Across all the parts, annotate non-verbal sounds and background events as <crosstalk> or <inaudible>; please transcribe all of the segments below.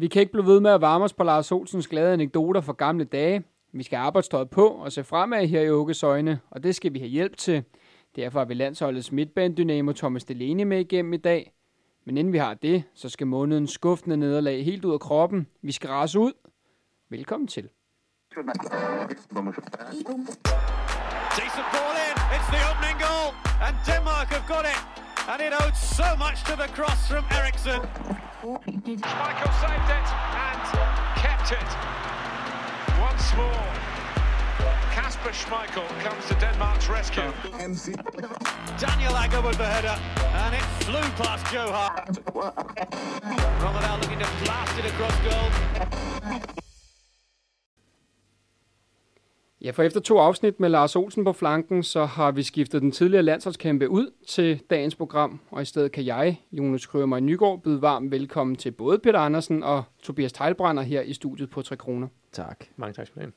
Vi kan ikke blive ved med at varme os på Lars Olsens glade anekdoter fra gamle dage. Vi skal arbejdstøjet på og se fremad her i Åkes øjne, og det skal vi have hjælp til. Derfor har vi landsholdets midtbanedynamo Thomas Delaney med igennem i dag. Men inden vi har det, så skal måneden skuffende nederlag helt ud af kroppen. Vi skal rase ud. Velkommen til. Decent ball in. It's the opening goal, and Denmark have got it. And it owed so much to the cross from Eriksson. Michael saved it and kept it. Once more, Kasper Schmeichel comes to Denmark's rescue. Daniel Agger with the header, and it flew past Joe Hart. Romadal looking to blast it across goal. Ja, for efter to afsnit med Lars Olsen på flanken, så har vi skiftet den tidligere landsholdskæmpe ud til dagens program, og i stedet kan jeg, Jonas Krømer Nygaard, byde varmt velkommen til både Peter Andersen og Tobias Teilbrænder her i studiet på 3 kroner. Tak. Mange tak skal du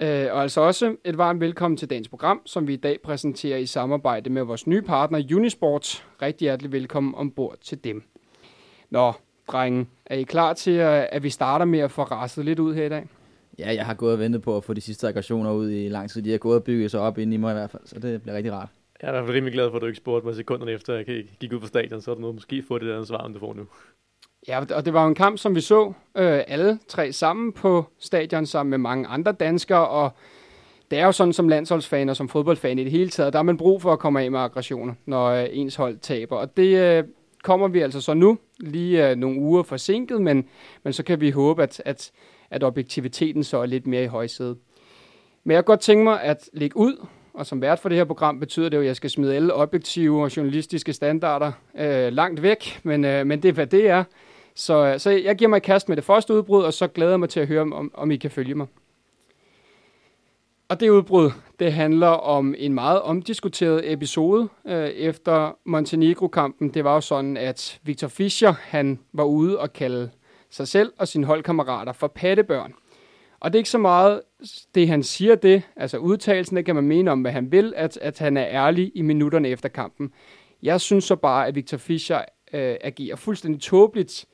have. Øh, og altså også et varmt velkommen til dagens program, som vi i dag præsenterer i samarbejde med vores nye partner Unisport. Rigtig hjertelig velkommen ombord til dem. Nå, drenge, er I klar til, at at vi starter med at få rasset lidt ud her i dag? Ja, jeg har gået og ventet på at få de sidste aggressioner ud i lang tid. De har gået og bygget sig op inde i mig i hvert fald, så det bliver rigtig rart. Jeg er i hvert fald rimelig glad for, at du ikke spurgte mig sekunderne efter, at jeg gik ud på stadion, så er der noget måske få det der svar, om du får nu. Ja, og det var jo en kamp, som vi så øh, alle tre sammen på stadion, sammen med mange andre danskere, og det er jo sådan som landsholdsfan og som fodboldfan i det hele taget, der har man brug for at komme af med aggressioner, når øh, ens hold taber. Og det øh, kommer vi altså så nu, lige øh, nogle uger forsinket, men, men så kan vi håbe, at, at, at objektiviteten så er lidt mere i højsædet. Men jeg kan godt tænke mig at lægge ud, og som vært for det her program betyder det jo, at jeg skal smide alle objektive og journalistiske standarder øh, langt væk, men, øh, men det er, hvad det er. Så, øh, så jeg giver mig et kast med det første udbrud, og så glæder jeg mig til at høre, om, om I kan følge mig. Og det udbrud, det handler om en meget omdiskuteret episode øh, efter Montenegro-kampen. Det var jo sådan, at Victor Fischer, han var ude og kalde sig selv og sine holdkammerater for pattebørn. Og det er ikke så meget det, han siger det, altså udtalelsen, det kan man mene om, hvad han vil, at, at han er ærlig i minutterne efter kampen. Jeg synes så bare, at Victor Fischer øh, agerer fuldstændig tåbeligt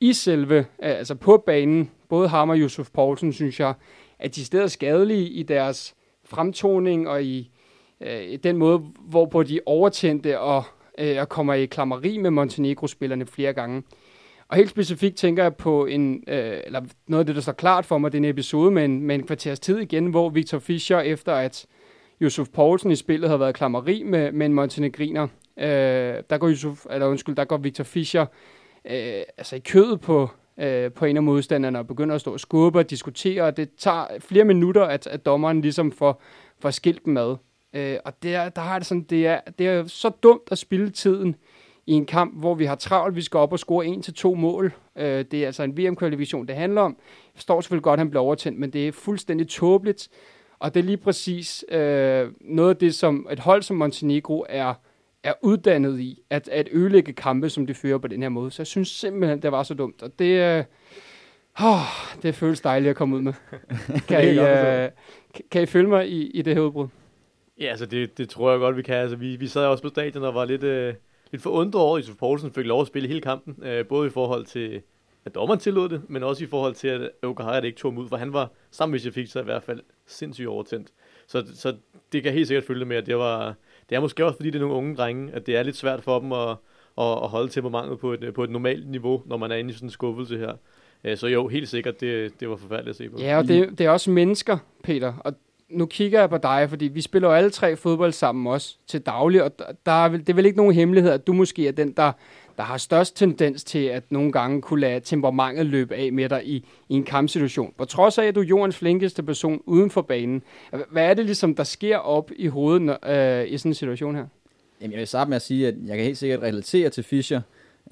i selve, øh, altså på banen. Både ham og Yusuf Poulsen, synes jeg, at de steder skadelige i deres fremtoning og i øh, den måde, hvorpå de overtændte og, øh, og kommer i klammeri med Montenegro-spillerne flere gange. Og helt specifikt tænker jeg på en, øh, eller noget af det, der står klart for mig, det er en episode med en, med en kvarters tid igen, hvor Victor Fischer, efter at Yusuf Poulsen i spillet havde været klammeri med, med en montenegriner, øh, der går Yusuf, eller undskyld, der går Victor Fischer øh, altså i kødet på, øh, på en af modstanderne og begynder at stå og skubbe og diskutere, og det tager flere minutter, at, at dommeren ligesom får, får skilt dem ad. Øh, og der, der har det sådan, det er, det er så dumt at spille tiden i en kamp, hvor vi har travlt, vi skal op og score en til to mål. Øh, det er altså en VM-kvalifikation, det handler om. Jeg forstår selvfølgelig godt, at han bliver overtændt, men det er fuldstændig tåbeligt. Og det er lige præcis øh, noget af det, som et hold som Montenegro er, er uddannet i, at, at ødelægge kampe, som de fører på den her måde. Så jeg synes simpelthen, det var så dumt. Og det, øh, oh, det føles dejligt at komme ud med. <laughs> Kan, I, øh, kan- kan I følge mig i, i det her udbrud? Ja, altså det, det tror jeg godt, vi kan. Altså, vi, vi sad også på stadion og var lidt, øh, lidt forundret over, at Yusuf Poulsen fik lov at spille hele kampen. Øh, både i forhold til, at dommeren tillod det, men også i forhold til, at Okahara ikke tog ham ud, for han var, sammen med fik så i hvert fald, sindssygt overtændt. Så, så det kan helt sikkert følge med, at det var... Det er måske også, fordi det er nogle unge drenge, at det er lidt svært for dem at, at, at holde temperamentet på et, på et normalt niveau, når man er inde i sådan en skuffelse her. Øh, så jo, helt sikkert, det, det var forfærdeligt at se på. Ja, og det, det er også mennesker, Peter. Og nu kigger jeg på dig, fordi vi spiller jo alle tre fodbold sammen også til daglig, og der- er vel, det er vel ikke nogen hemmelighed, at du måske er den, der, der har størst tendens til at nogle gange kunne lade temperamentet løbe af med dig i, i en kampsituation. På trods af, at du er jordens flinkeste person uden for banen. Hvad er det ligesom, der sker op i hovedet når, øh, i sådan en situation her? Jamen, jeg vil starte med at sige, at jeg kan helt sikkert relatere til Fischer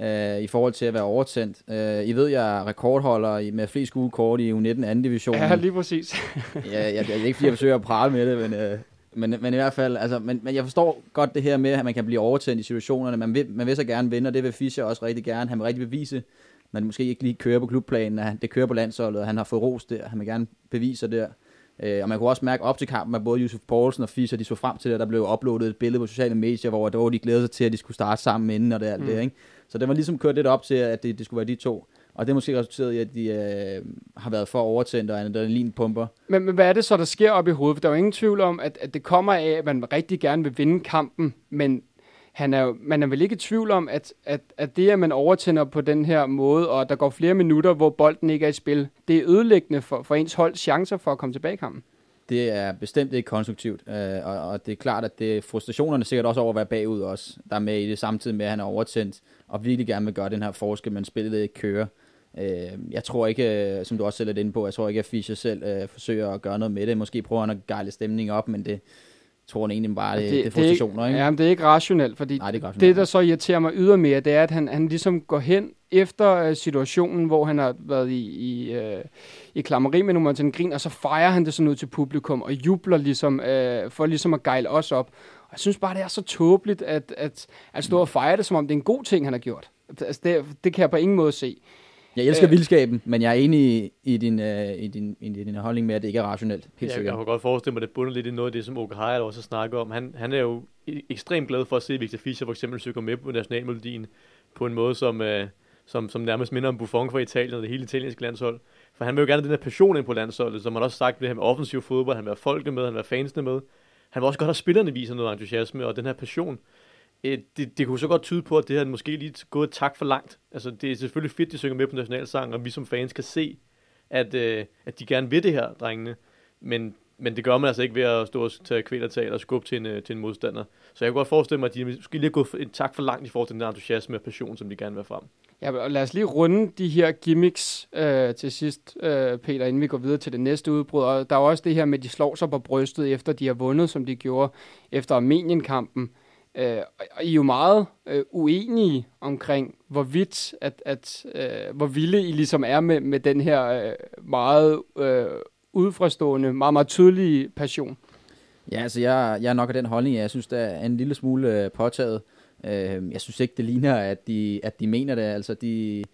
øh, i forhold til at være overtændt. Øh, I ved, jeg er rekordholder med flest kort i U19 anden division. Ja, lige præcis. <laughs> ja, jeg, jeg, det er ikke, fordi jeg forsøger at prale med det, men, øh, men, men i hvert fald, altså, men, men jeg forstår godt det her med, at man kan blive overtændt i situationerne. Man vil, man vil så gerne vinde, og det vil Fischer også rigtig gerne. Han vil rigtig bevise, det måske ikke lige kører på klubplanen, at det kører på landsholdet, og han har fået ros der, han vil gerne bevise sig der. Øh, og man kunne også mærke op til kampen, at både Yusuf Poulsen og Fischer, de så frem til det, der blev uploadet et billede på sociale medier, hvor, hvor de glædede sig til, at de skulle starte sammen inden og det alt mm. det, ikke? Så det var ligesom kørt lidt op til, at det, det skulle være de to. og det er måske resulteret i, at de øh, har været for overtændt og adrenalinpumper. Men, men hvad er det så, der sker op i hovedet? For der er jo ingen tvivl om, at, at det kommer af, at man rigtig gerne vil vinde kampen, men han er jo, man er vel ikke i tvivl om, at, at, at det, at man overtænder på den her måde, og der går flere minutter, hvor bolden ikke er i spil, det er ødelæggende for, for ens hold chancer for at komme tilbage i kampen. Det er bestemt ikke konstruktivt, øh, og, og det er klart, at det frustrationerne sikkert også over at være bagud også, der er med i det samtidig med, at han er overtændt, og virkelig gerne vil gøre den her forskel, men spillet ikke kører. Øh, jeg tror ikke, øh, som du også selv er inde på, jeg tror ikke, at Fischer selv øh, forsøger at gøre noget med det. Måske prøver han at gejle stemningen op, men det tror han egentlig bare, det, det, det er frustrationer. Det ikke? Ja, men det er ikke rationelt, fordi Nej, det, rationelt. det, der så irriterer mig ydermere, det er, at han, han ligesom går hen efter uh, situationen, hvor han har været i, i, uh, i klammeri med nummer til grin, og så fejrer han det sådan ud til publikum, og jubler ligesom, uh, for ligesom at gejle os op. Og jeg synes bare, det er så tåbeligt, at, at, at stå og fejre det, som om det er en god ting, han har gjort. Altså, det, det kan jeg på ingen måde se. Jeg elsker øh, vildskaben, men jeg er enig i, i, din, uh, i, din, i din holdning med, at det ikke er rationelt. Helt ja, jeg kan godt forestille mig, at det bunder lidt i noget af det, som Oke Hayat også snakker om. Han, han er jo ekstremt glad for at se Victor Fischer for eksempel søge med på nationalmelodien på en måde, som, uh, som, som nærmest minder om Buffon fra Italien og det hele italienske landshold. For han vil jo gerne have den her passion ind på landsholdet, som han også sagt det her med offensiv fodbold. Han vil have folkene med, han vil have fansene med. Han vil også godt have spillerne vise noget entusiasme og den her passion øh, Øh, det, det kunne så godt tyde på, at det havde måske lige gået tak for langt. Altså, det er selvfølgelig fedt, de synger med på nationalsangen, og vi som fans kan se, at, øh, at de gerne vil det her, drengene. Men, men det gør man altså ikke ved at stå og tage kvælertal og skubbe til en, øh, til en modstander. Så jeg kan godt forestille mig, at de måske lige har gået en tak for langt i forhold til den der entusiasme og passion, som de gerne vil have frem. Ja, og lad os lige runde de her gimmicks øh, til sidst, øh, Peter, inden vi går videre til det næste udbrud. Og der er også det her med, at de slår sig på brystet, efter de har vundet, som de gjorde efter Armenien-kampen. Øh, og I er jo meget øh, uenige omkring, hvorvidt, at, at, øh, hvor vilde I ligesom er med, med den her øh, meget øh, udfrastående, meget, meget tydelige passion. Ja, altså jeg, jeg er nok af den holdning, jeg synes, der er en lille smule øh, påtaget. Øh, jeg synes ikke, det ligner, at de, at de mener det. Altså, de,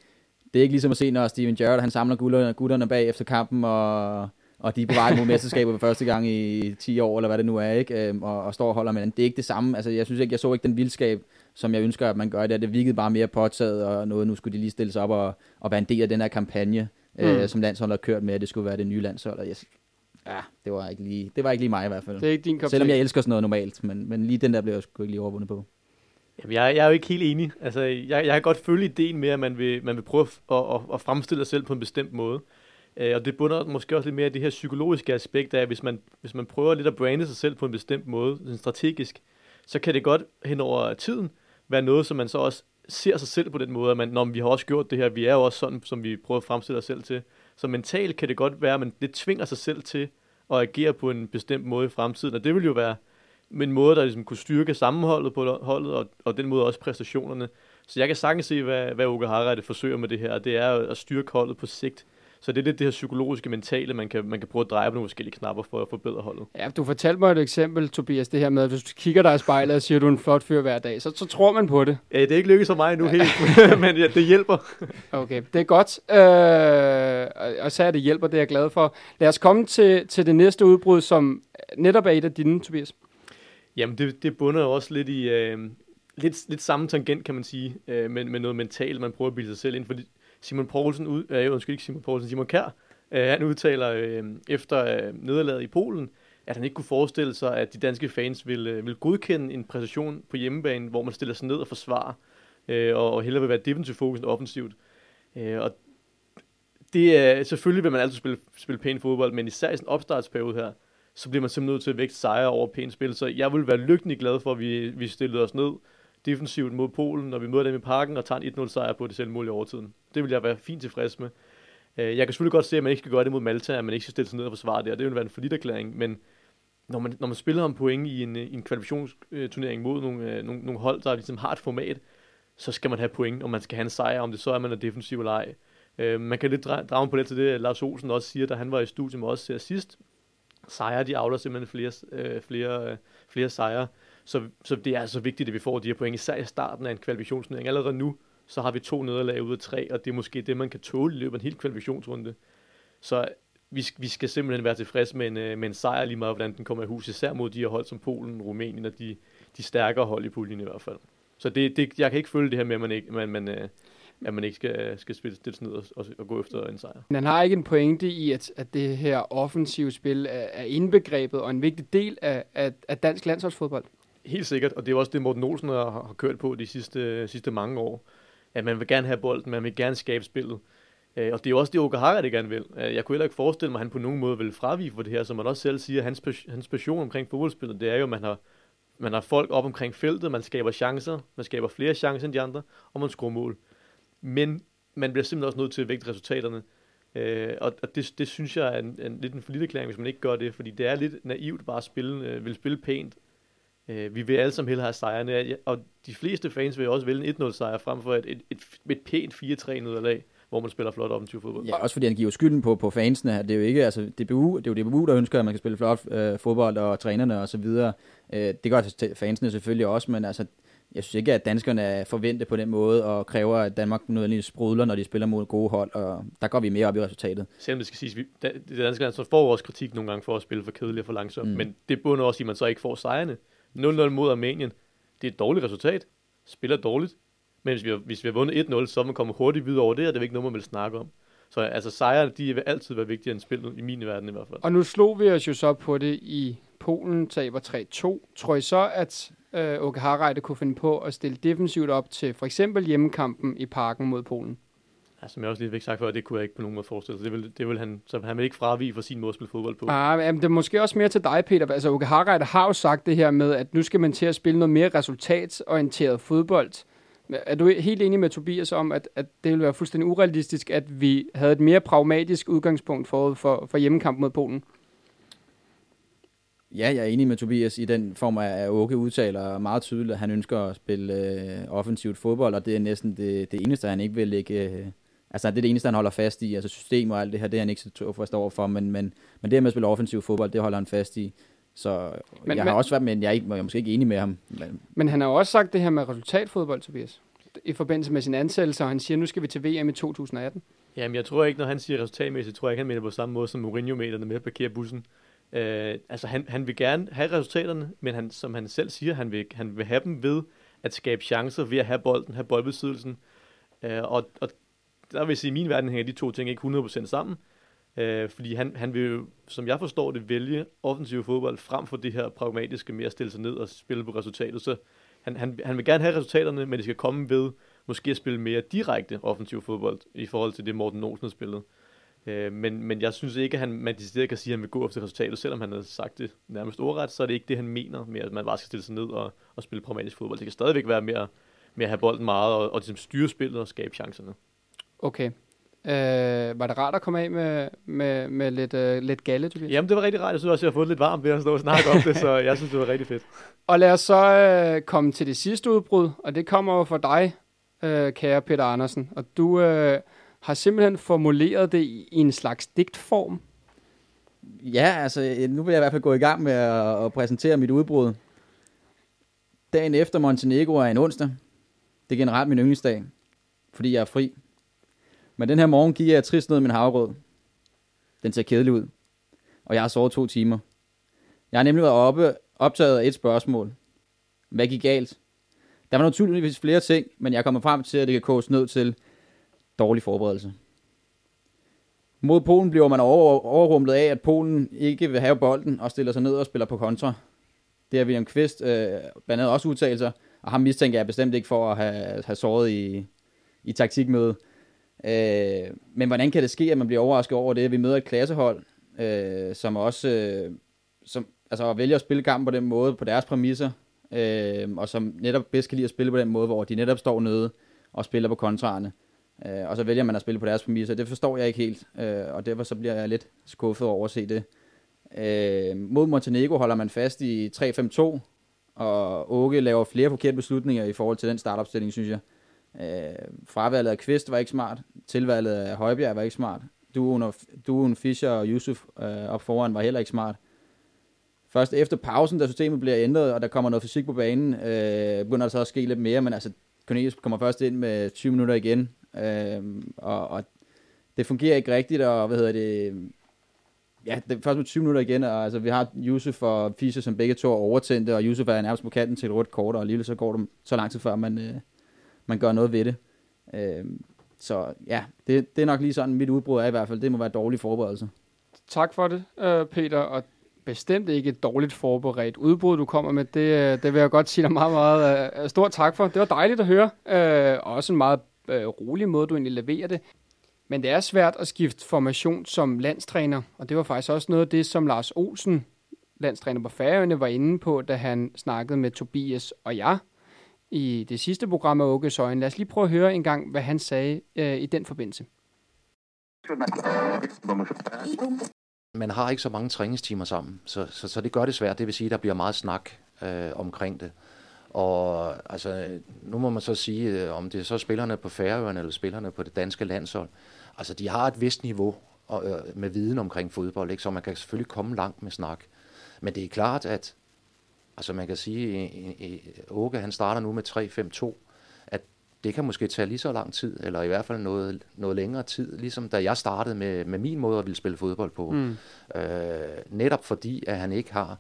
det er ikke ligesom at se, når Steven Gerrard han samler gutterne, gutterne bag efter kampen, og og de er på vej mod mesterskabet for første gang i 10 år, eller hvad det nu er, ikke? Øhm, og, og står og holder med Det er ikke det samme. Altså, jeg synes ikke, jeg så ikke den vildskab, som jeg ønsker, at man gør det. Det virkede bare mere påtaget, og noget, nu skulle de lige stille sig op og, og være en del af den her kampagne, øh, mm. øh, som landsholdet har kørt med, at det skulle være det nye landshold. Og jeg, ja, det var, ikke lige, det var ikke lige mig i hvert fald. Det er ikke din kop Selvom jeg elsker sådan noget normalt, men, men lige den der blev jeg sgu ikke lige overvundet på. Jamen, jeg, jeg er jo ikke helt enig. Altså, jeg, jeg kan godt følge ideen med, at man vil, man vil prøve at, at, at fremstille sig selv på en bestemt måde. Øh, og det bunder måske også lidt mere i det her psykologiske aspekt af, hvis man, hvis man prøver lidt at brande sig selv på en bestemt måde, sådan strategisk, så kan det godt hen over tiden være noget, som man så også ser sig selv på den måde, at man, når vi har også gjort det her, vi er jo også sådan, som vi prøver at fremstille os selv til. Så mentalt kan det godt være, at man det tvinger sig selv til at agere på en bestemt måde i fremtiden, og det vil jo være en måde, der ligesom kunne styrke sammenholdet på holdet, og, og den måde også præstationerne. Så jeg kan sagtens se, hvad, hvad Uge Harreide forsøger med det her, det er at styrke holdet på sigt. Så det er lidt det her psykologiske mentale, man kan, man kan prøve at dreje på nogle forskellige knapper for at forbedre holdet. Ja, du fortalte mig et eksempel, Tobias, det her med, at hvis du kigger dig i spejlet og siger, at du er en flot fyr hver dag, så, så tror man på det. Ja, det er ikke lykkedes for mig nu helt, <laughs> men ja, det hjælper. <laughs> okay, det er godt. Øh, og så er det hjælper, det er jeg glad for. Lad os komme til, til det næste udbrud, som netop er et af dine, Tobias. Jamen, det, det bunder jo også lidt i... Øh, lidt, lidt samme tangent, kan man sige, øh, med, med noget mentalt, man prøver at bilde sig selv ind, fordi Simon Poulsen, ud, øh, undskyld ikke Simon Poulsen, Simon Kær, øh, han udtaler øh, efter øh, nederlaget i Polen, at han ikke kunne forestille sig, at de danske fans ville, øh, ville godkende en præstation på hjemmebane, hvor man stiller sig ned og forsvarer, øh, og, og hellere vil være defensivt fokus end offensivt. Øh, og det er, selvfølgelig vil man altid spille, spille pæn fodbold, men især i sådan en opstartsperiode her, så bliver man simpelthen nødt til at vægte sejre over pænt spil. Så jeg vil være lykkelig glad for, at vi, vi stillede os ned defensivt mod Polen, når vi møder dem i parken og tager en 1-0 sejr på det selv mulige overtiden. Det vil jeg være fint tilfreds med. Øh, jeg kan selvfølgelig godt se, at man ikke skal gøre det mod Malta, at man ikke skal stille sig ned og forsvare det, og det vil være en forlitterklæring, men når man, når man spiller om point i en, i en kvalifikationsturnering mod nogle, øh, nogle, nogle hold, der ligesom har et format, så skal man have point, og man skal have en sejr, om det så er, man er defensiv eller ej. Øh, man kan lidt drage på det til det, Lars Olsen også siger, da han var i studiet med os her sidst. Sejre, de afler simpelthen flere, øh, flere, øh, flere sejre. Så, så det er altså vigtigt, at vi får de her point, især i starten af en kvalifikationsturnering. Allerede nu, så har vi to nederlag ud af tre, og det er måske det, man kan tåle i løbet af en hel kvalifikationsrunde. Så vi, vi skal simpelthen være tilfredse med en, øh, med en sejr lige meget, hvordan den kommer i hus, især mod de her hold som Polen, Rumænien og de, de stærkere hold i puljen i hvert fald. Så det, det, jeg kan ikke følge det her med, at man, ikke, man, man, øh, at man ikke skal, skal spille det ned og, og, og, gå efter en sejr. Men han har ikke en pointe i, at, at det her offensive spil er, er indbegrebet og en vigtig del af, af, af dansk landsholdsfodbold. Helt sikkert, og det er også det, Morten Olsen har, har kørt på de sidste, sidste mange år. At man vil gerne have bolden, man vil gerne skabe spillet. Øh, og det er jo også det, Okahara det gerne vil. Øh, jeg kunne heller ikke forestille mig, at han på nogen måde vil fravige for det her, som man også selv siger, hans, hans passion omkring fodboldspillet, det er jo, at man har, man har folk op omkring feltet, man skaber chancer, man skaber flere chancer end de andre, og man scorer mål. Men man bliver simpelthen også nødt til at vægte resultaterne. Øh, og og det, det synes jeg er en, en, lidt en forlitterklæring, hvis man ikke gør det, fordi det er lidt naivt bare at spille, øh, vil spille pænt. Øh, vi vil alle sammen hellere have sejrene, og de fleste fans vil også vælge en 1-0 sejr frem for et, et, et, et pænt 4-3 nederlag hvor man spiller flot offensiv fodbold. Ja, også fordi han giver skylden på, på fansene. Det er jo ikke, altså DBU, det er jo DBU, der ønsker, at man kan spille flot øh, fodbold, og trænerne og så videre. Øh, det gør fansene selvfølgelig også, men altså, jeg synes ikke, at danskerne er forventet på den måde, og kræver, at Danmark nødvendigvis sprudler, når de spiller mod gode hold, og der går vi mere op i resultatet. Selvom det skal siges, vi, det danske landshold får også kritik nogle gange for at spille for kedeligt og for langsomt, mm. men det bunder også i, at man så ikke får sejrene. 0-0 mod Armenien, det er et dårligt resultat, spiller dårligt, men hvis vi har, hvis vi har vundet 1-0, så er man kommet hurtigt videre over det, og det er ikke noget, man vil snakke om. Så altså sejre, de vil altid være vigtigere end spillet, i min verden i hvert fald. Og nu slog vi os jo så på det i Polen, taber 3-2. Tror I så, at øh, Oke Harreide kunne finde på at stille defensivt op til for eksempel hjemmekampen i parken mod Polen? Ja, som jeg også lige fik sagt før, det kunne jeg ikke på nogen måde forestille sig. Det vil, det vil han, så han vil ikke fravige for sin måde at spille fodbold på. Ah, men det er måske også mere til dig, Peter. Altså, Åke Harreide har jo sagt det her med, at nu skal man til at spille noget mere resultatsorienteret fodbold. Er du helt enig med Tobias om, at, at det ville være fuldstændig urealistisk, at vi havde et mere pragmatisk udgangspunkt forud for, for hjemmekamp mod Polen? Ja, jeg er enig med Tobias i den form af, at Åke udtaler meget tydeligt, at han ønsker at spille øh, offensivt fodbold, og det er næsten det, det eneste, han ikke vil lægge... Altså, det er det eneste, han holder fast i. Altså, system og alt det her, det er han ikke så forstår for, men, men, men det med at spille offensiv fodbold, det holder han fast i. Så men, jeg har men, også været, men jeg er, ikke, jeg er måske ikke enig med ham. Men, men han har jo også sagt det her med resultatfodbold, Tobias, i forbindelse med sin ansættelse, og han siger, nu skal vi til VM i 2018. Jamen, jeg tror ikke, når han siger resultatmæssigt, tror jeg ikke, han mener på samme måde som Mourinho mener med at parkere bussen. Øh, altså, han, han vil gerne have resultaterne, men han, som han selv siger, han vil, han vil have dem ved at skabe chancer, ved at have bolden, have boldbesiddelsen. Øh, og, og der vil jeg sige, i min verden hænger de to ting ikke 100% sammen. Øh, fordi han, han vil jo, som jeg forstår det, vælge offensiv fodbold frem for det her pragmatiske med at stille sig ned og spille på resultatet. Så han, han, han vil gerne have resultaterne, men det skal komme ved måske at spille mere direkte offensiv fodbold i forhold til det Morten Olsen har spillet. Øh, men, men jeg synes ikke, at han, man decideret kan sige, at han vil gå efter resultatet, selvom han har sagt det nærmest ordret, så er det ikke det, han mener med, at man bare skal stille sig ned og, og spille pragmatisk fodbold. Det kan stadigvæk være mere med at have bolden meget og, og ligesom styre spillet og skabe chancerne. Okay. Øh, var det rart at komme af med, med, med lidt, øh, lidt galle, Tobias? Jamen, det var rigtig rart. Jeg synes også, jeg har fået lidt varmt ved at stå og snakke om det, så <laughs> jeg synes, det var rigtig fedt. Og lad os så øh, komme til det sidste udbrud, og det kommer jo fra dig, øh, kære Peter Andersen. Og du øh, har simpelthen formuleret det i, i en slags digtform. Ja, altså, nu vil jeg i hvert fald gå i gang med at, at præsentere mit udbrud. Dagen efter Montenegro er en onsdag. Det er generelt min yndlingsdag, fordi jeg er fri. Men den her morgen giver jeg trist ned min havrød. Den ser kedelig ud. Og jeg har sovet to timer. Jeg har nemlig været oppe, optaget af et spørgsmål. Hvad gik galt? Der var naturligvis flere ting, men jeg kommer frem til, at det kan koges ned til dårlig forberedelse. Mod Polen bliver man over, overrumlet af, at Polen ikke vil have bolden og stiller sig ned og spiller på kontra. Det har William Kvist øh, blandt andet også udtalelser, og ham mistænker jeg bestemt ikke for at have, have såret i, i taktikmødet. Øh, men hvordan kan det ske, at man bliver overrasket over det? Vi møder et klassehold, øh, som også øh, som, altså, vælger at spille kampen på den måde, på deres præmisser, øh, og som netop bedst kan lide at spille på den måde, hvor de netop står nede og spiller på kontraerne. Øh, og så vælger man at spille på deres præmisser. Det forstår jeg ikke helt, øh, og derfor så bliver jeg lidt skuffet over at se det. Øh, mod Montenegro holder man fast i 3-5-2, og Åke laver flere forkerte beslutninger i forhold til den startopstilling, synes jeg. Øh, fravalget af Kvist var ikke smart. Tilvalget af Højbjerg var ikke smart. Duen, og, duen Fischer og Yusuf øh, op foran var heller ikke smart. Først efter pausen, da systemet bliver ændret, og der kommer noget fysik på banen, øh, begynder der så at ske lidt mere, men altså Cornelius kommer først ind med 20 minutter igen, øh, og, og det fungerer ikke rigtigt, og hvad hedder det, ja, det er først med 20 minutter igen, og altså, vi har Yusuf og Fischer, som begge to er overtændte, og Yusuf er nærmest på kanten til et rødt kort, og alligevel så går det så lang tid før, man, øh, man gør noget ved det. Øh, så ja, det, det er nok lige sådan, mit udbrud er i hvert fald. Det må være dårlig forberedelse. Tak for det, øh, Peter, og bestemt ikke et dårligt forberedt udbrud, du kommer med. Det, øh, det vil jeg godt sige dig meget, meget uh, stort tak for. Det var dejligt at høre, uh, og også en meget uh, rolig måde, du egentlig leverer det. Men det er svært at skifte formation som landstræner, og det var faktisk også noget af det, som Lars Olsen, landstræner på Færøerne, var inde på, da han snakkede med Tobias og jeg i det sidste program af Åke Søjen. Lad os lige prøve at høre en gang, hvad han sagde øh, i den forbindelse. Man har ikke så mange træningstimer sammen, så, så, så det gør det svært. Det vil sige, at der bliver meget snak øh, omkring det. Og altså, nu må man så sige, øh, om det er så spillerne på Færøerne eller spillerne på det danske landshold, altså de har et vist niveau og, øh, med viden omkring fodbold, ikke? så man kan selvfølgelig komme langt med snak. Men det er klart, at altså man kan sige, at Åke han starter nu med 3-5-2, at det kan måske tage lige så lang tid, eller i hvert fald noget, noget længere tid, ligesom da jeg startede med, med min måde at ville spille fodbold på. Mm. Øh, netop fordi, at han ikke har,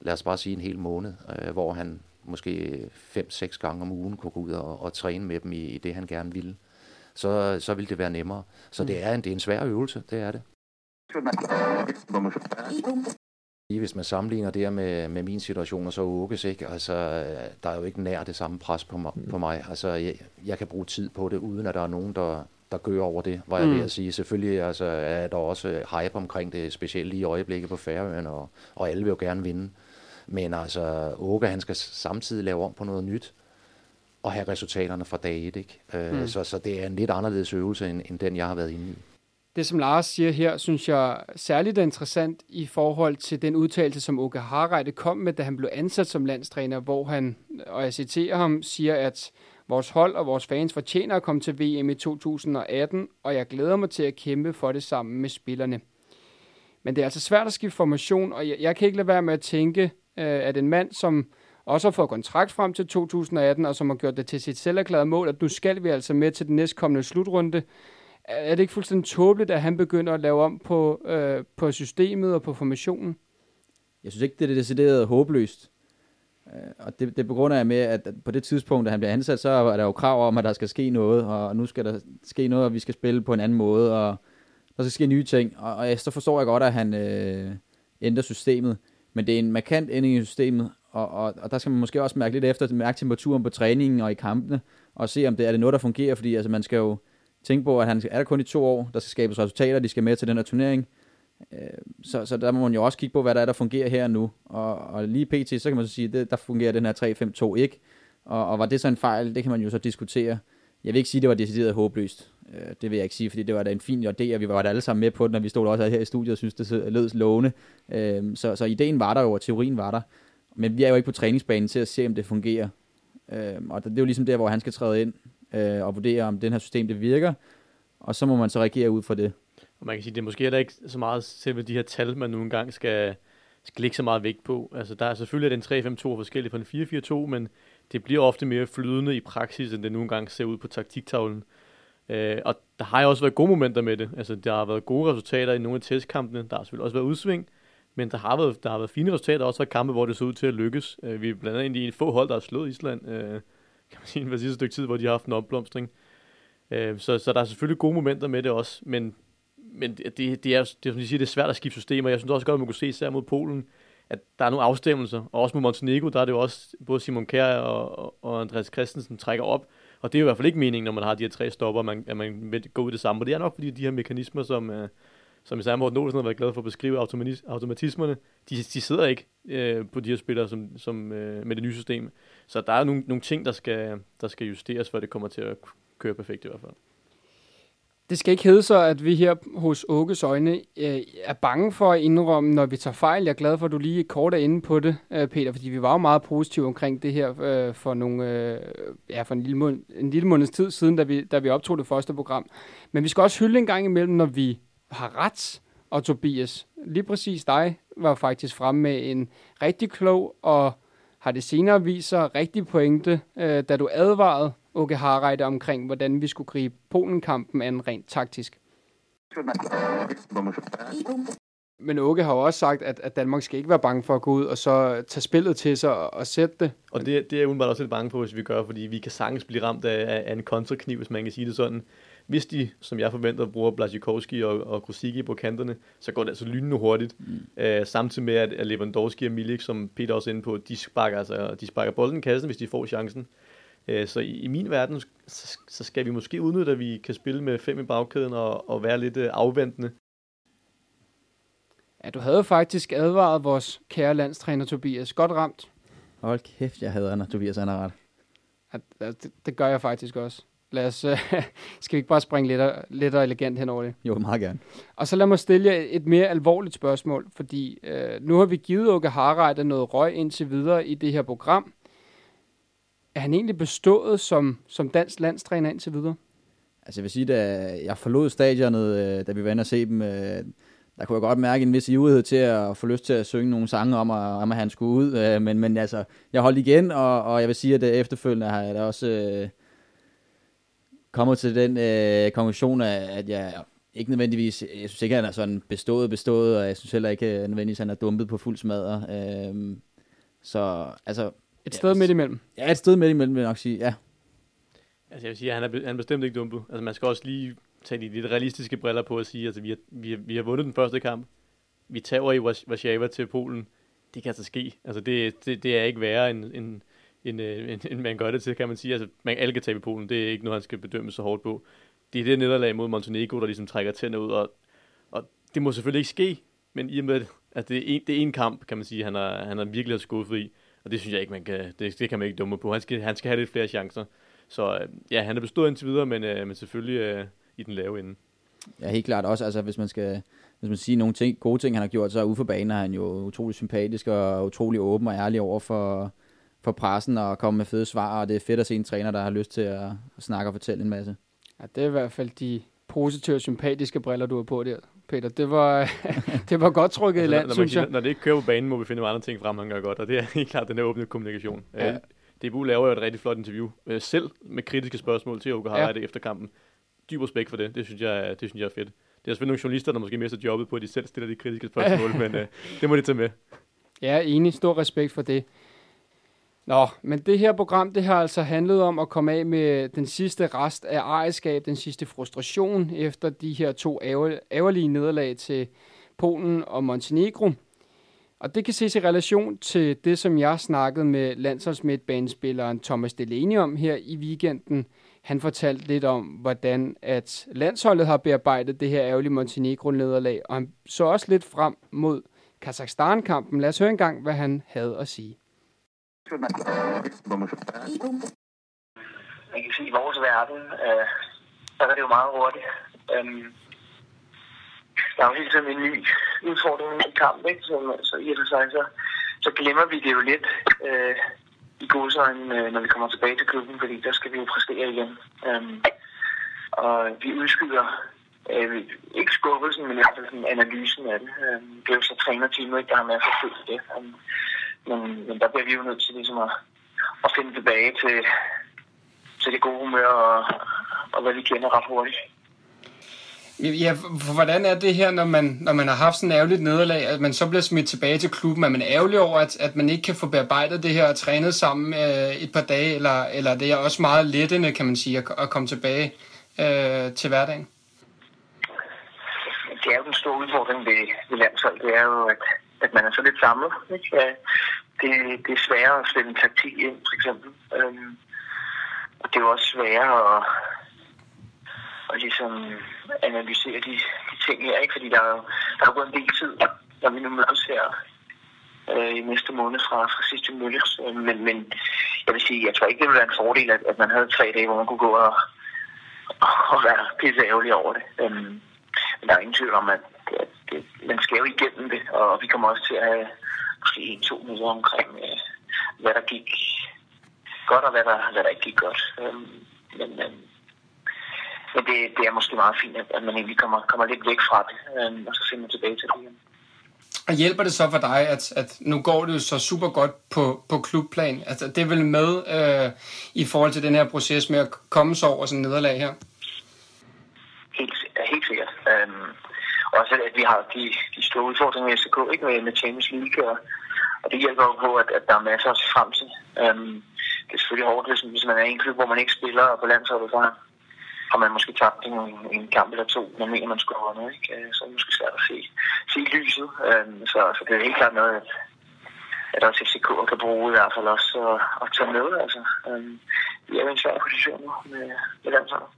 lad os bare sige en hel måned, øh, hvor han måske 5-6 gange om ugen kunne gå ud og, og træne med dem i, i det, han gerne ville, så, så ville det være nemmere. Så mm. det, er en, det er en svær øvelse, det er det. Hvis man sammenligner det her med, med min situation og så Åkes, ikke? Altså, der er jo ikke nær det samme pres på mig. Mm. På mig. Altså, jeg, jeg kan bruge tid på det, uden at der er nogen, der, der gør over det, var jeg mm. ved at sige. Selvfølgelig altså, er der også hype omkring det, specielt lige i øjeblikket på Færøen, og, og alle vil jo gerne vinde. Men altså, Åke, han skal samtidig lave om på noget nyt, og have resultaterne fra dag et. Ikke? Øh, mm. så, så det er en lidt anderledes øvelse, end, end den, jeg har været inde i. Det, som Lars siger her, synes jeg særligt er interessant i forhold til den udtalelse, som Åke Harreide kom med, da han blev ansat som landstræner, hvor han, og jeg citerer ham, siger, at vores hold og vores fans fortjener at komme til VM i 2018, og jeg glæder mig til at kæmpe for det sammen med spillerne. Men det er altså svært at skifte formation, og jeg, jeg kan ikke lade være med at tænke, øh, at en mand, som også har fået kontrakt frem til 2018, og som har gjort det til sit selverklærede mål, at nu skal vi altså med til den næstkommende slutrunde. Er det ikke fuldstændig tåbeligt, at han begynder at lave om på, øh, på systemet og på formationen? Jeg synes ikke, det er decideret håbløst. Øh, og det, det begrunder jeg med, at på det tidspunkt, da han bliver ansat, så er der jo krav om, at der skal ske noget, og nu skal der ske noget, og vi skal spille på en anden måde, og der skal ske nye ting. Og, og så forstår jeg godt, at han øh, ændrer systemet. Men det er en markant ændring i systemet, og, og, og der skal man måske også mærke lidt efter, mærke temperaturen på træningen og i kampene, og se om det er det noget, der fungerer, fordi altså, man skal jo tænke på, at han er der kun i to år, der skal skabes resultater, de skal med til den her turnering, øh, så, så der må man jo også kigge på, hvad der er, der fungerer her nu, og, og lige pt, så kan man så sige, det, der fungerer den her 3-5-2 ikke, og, og var det så en fejl, det kan man jo så diskutere. Jeg vil ikke sige, at det var decideret håbløst. Øh, det vil jeg ikke sige, fordi det var da en fin idé, og vi var da alle sammen med på den, og vi stod også her i studiet og synes det lød lovende. Øh, så, så ideen var der jo, og teorien var der. Men vi er jo ikke på træningsbanen til at se, om det fungerer. Og det er jo ligesom der, hvor han skal træde ind øh, og vurdere, om den her system det virker, og så må man så reagere ud fra det. Og man kan sige, det er måske heller ikke så meget selve de her tal, man nogle gange skal, skal lægge så meget vægt på. Altså, der er selvfølgelig den 3-5-2 forskellig fra den 4-4-2, men det bliver ofte mere flydende i praksis, end det nogle gange ser ud på taktiktavlen. Øh, og der har jo også været gode momenter med det. Altså, der har været gode resultater i nogle af testkampene. Der har selvfølgelig også været udsving, men der har været, der har været fine resultater. Også været kampe, hvor det så ud til at lykkes. Øh, vi er blandt andet i en få hold, der har slået Island, øh, kan man sige, en sidste stykke tid, hvor de har haft en opblomstring. Øh, så, så der er selvfølgelig gode momenter med det også, men, men det, det, er, det, som de siger, det er svært at skifte systemer. Jeg synes også godt, at man kunne se især mod Polen, at der er nogle afstemmelser, og også mod Montenegro, der er det jo også, både Simon Kjær og, og Andreas Christensen trækker op, og det er jo i hvert fald ikke meningen, når man har de her tre stopper, man, at man går gå ud det samme. Og det er nok fordi de her mekanismer, som, øh, som især Morten Olsen har været glad for at beskrive, automatismerne, de, de sidder ikke øh, på de her spillere som, som, øh, med det nye system. Så der er nogle, nogle ting, der skal, der skal justeres, for det kommer til at køre perfekt i hvert fald. Det skal ikke hedde sig, at vi her hos Åkes Øjne øh, er bange for at indrømme, når vi tager fejl. Jeg er glad for, at du lige kort er inde på det, øh, Peter, fordi vi var jo meget positive omkring det her øh, for, nogle, øh, ja, for en, lille måned, en lille måneds tid siden, da vi, da vi optog det første program. Men vi skal også hylde en gang imellem, når vi har ret. Og Tobias, lige præcis dig var faktisk fremme med en rigtig klog og har det senere vist sig rigtig pointe, øh, da du advarede Åke Harreide omkring, hvordan vi skulle gribe Polen-kampen an rent taktisk. Men Åke har jo også sagt, at, at Danmark skal ikke være bange for at gå ud og så tage spillet til sig og, og sætte det. Og det, det er jeg udenbart også lidt bange for, hvis vi gør, fordi vi kan sagtens blive ramt af, af en kontrakniv, hvis man kan sige det sådan hvis de, som jeg forventer, bruger Blazikowski og, og Krusicki på kanterne, så går det altså lynende hurtigt. Mm. Øh, samtidig med, at Lewandowski og Milik, som Peter også er inde på, de sparker, altså, de sparker bolden i kassen, hvis de får chancen. Øh, så i, i min verden, så, så skal vi måske udnytte, at vi kan spille med fem i bagkæden og, og være lidt øh, afventende. Ja, du havde faktisk advaret vores kære landstræner Tobias. Godt ramt. Hold kæft, jeg hader, når Tobias han har ret. Ja, det, det gør jeg faktisk også. Lad os, øh, <laughs> skal vi ikke bare springe lidt, lidt og elegant hen over det? Jo, meget gerne. Og så lad mig stille jer et mere alvorligt spørgsmål, fordi øh, nu har vi givet Åke Harreide noget røg indtil videre i det her program. Er han egentlig bestået som, som dansk landstræner indtil videre? Altså jeg vil sige, da jeg forlod stadionet, øh, da vi var inde og se dem, øh, der kunne jeg godt mærke en vis ivrighed til at få lyst til at synge nogle sange om, at, om at han skulle ud. Øh, men, men altså, jeg holdt igen, og, og jeg vil sige, at efterfølgende har jeg da også øh, kommet til den øh, konklusion, at jeg ikke nødvendigvis, jeg synes ikke, at han er sådan bestået bestået, og jeg synes heller ikke nødvendigvis, at han er dumpet på fuld smadre. Øh, så altså... Et sted ja, midt imellem? Ja, et sted midt imellem, vil jeg nok sige, ja. Altså jeg vil sige, at han er, han er bestemt ikke dumpet. Altså man skal også lige tage de lidt realistiske briller på at sige, altså vi har, vi har, vi har vundet den første kamp. Vi tager i Warszawa til Polen. Det kan altså ske. Altså det, det, det er ikke værre end, end, end, øh, end, end man gør det til, kan man sige. Altså man, alle kan tabe i Polen. Det er ikke noget, han skal bedømme så hårdt på. Det er det nederlag mod Montenegro, der ligesom trækker tænder ud. Og, og det må selvfølgelig ikke ske, men i og med, at det er en, det er en kamp, kan man sige, han har, han har virkelig skuffet i. Og det synes jeg ikke, man kan, det, det kan man ikke dumme på. Han skal, han skal have lidt flere chancer. Så øh, ja, han er bestået indtil videre, men, øh, men selvfølgelig øh, i den lave ende. Ja, helt klart også, altså hvis man skal hvis man siger nogle ting, gode ting, han har gjort, så ude for banen er han jo utrolig sympatisk og utrolig åben og ærlig over for, for pressen og komme med fede svar, og det er fedt at se en træner, der har lyst til at, snakke og fortælle en masse. Ja, det er i hvert fald de positive og sympatiske briller, du har på der, Peter. Det var, <laughs> det var godt trykket altså, i land, når, synes jeg. Når det ikke kører på banen, må vi finde andre ting frem, han gør godt, og det er <laughs> helt klart den her åbne kommunikation. Ja. Øh, DBU laver jo et rigtig flot interview, øh, selv med kritiske spørgsmål til Åke Harald ja. efter kampen. Dyb respekt for det, det synes jeg, det synes jeg er fedt. Det er selvfølgelig nogle journalister, der måske mister jobbet på, at de selv stiller de kritiske spørgsmål, <laughs> men øh, det må de tage med. Ja, enig. Stor respekt for det. Nå, men det her program, det har altså handlet om at komme af med den sidste rest af ejerskab, den sidste frustration efter de her to ærgerlige nederlag til Polen og Montenegro. Og det kan ses i relation til det, som jeg snakkede med landsholdsmidtbanespilleren Thomas Delaney om her i weekenden. Han fortalte lidt om, hvordan at landsholdet har bearbejdet det her ærgerlige Montenegro-nederlag, og han så også lidt frem mod Kazakhstan-kampen. Lad os høre en gang, hvad han havde at sige. Man kan sige, at i vores verden, øh, så er det jo meget hurtigt. Øhm, der er jo hele tiden en ny udfordring i kampen, ikke? Så, så i og for sig, så, så glemmer vi det jo lidt øh, i godsøjne, øh, når vi kommer tilbage til klubben, fordi der skal vi jo præstere igen. Øhm, og vi udskyder øh, ikke skuffelsen, men i hvert fald analysen af det. Um, det er jo så trænerteamet, der har med at forfølge det. Um, men, men der bliver vi jo nødt til ligesom at, at finde tilbage til, til det gode humør og, og hvad vi kender ret hurtigt. Ja, for hvordan er det her, når man, når man har haft sådan en ærgerligt nederlag, at man så bliver smidt tilbage til klubben? Er man ærgerlig over, at, at man ikke kan få bearbejdet det her og trænet sammen øh, et par dage, eller, eller det er også meget lettende, kan man sige, at, at komme tilbage øh, til hverdagen? Det er jo den store udfordring ved, ved landshold, det er jo, at, at man er så lidt samlet. Ikke? Det, det er sværere at stille en taktik ind, for eksempel. Øhm, og det er jo også sværere at og ligesom analysere de, de ting her, ikke? fordi der er, der er gået en del tid, når vi nu mødes her øh, i næste måned fra, fra sidste mødes. Øhm, men, men jeg vil sige, jeg tror ikke, det ville være en fordel, at, at man havde tre dage, hvor man kunne gå og, og være pisse ærgerlig over det. Øhm, men der er ingen tvivl om, at, at det, man skal jo igennem det, og vi kommer også til at have måske en-to minutter omkring, øh, hvad der gik godt, og hvad der, hvad der ikke gik godt. Øh, men, øh, men det, det er måske meget fint, at, man egentlig kommer, kommer lidt væk fra det, øh, og så finder tilbage til det igen. Og hjælper det så for dig, at, at nu går det jo så super godt på, på klubplan? Altså, det er vel med øh, i forhold til den her proces med at komme så over sådan en nederlag her? Helt, helt sikkert. Øhm, også at vi har de, de store udfordringer i SK, ikke med, med Champions League, og, og det hjælper jo på, at, at der er masser at se frem til. Øhm, det er selvfølgelig hårdt, hvis, hvis man er i en klub, hvor man ikke spiller, og på landsholdet, så har man måske tabt en, en kamp eller to, man mener, man skulle have vundet, ikke? Øh, så er det måske svært at se, se lyset. Øhm, så, så det er helt klart noget, at, at også FCK kan bruge i hvert fald også at, at tage med. Altså, øhm, vi er jo i en svær position nu med, med landsholdet.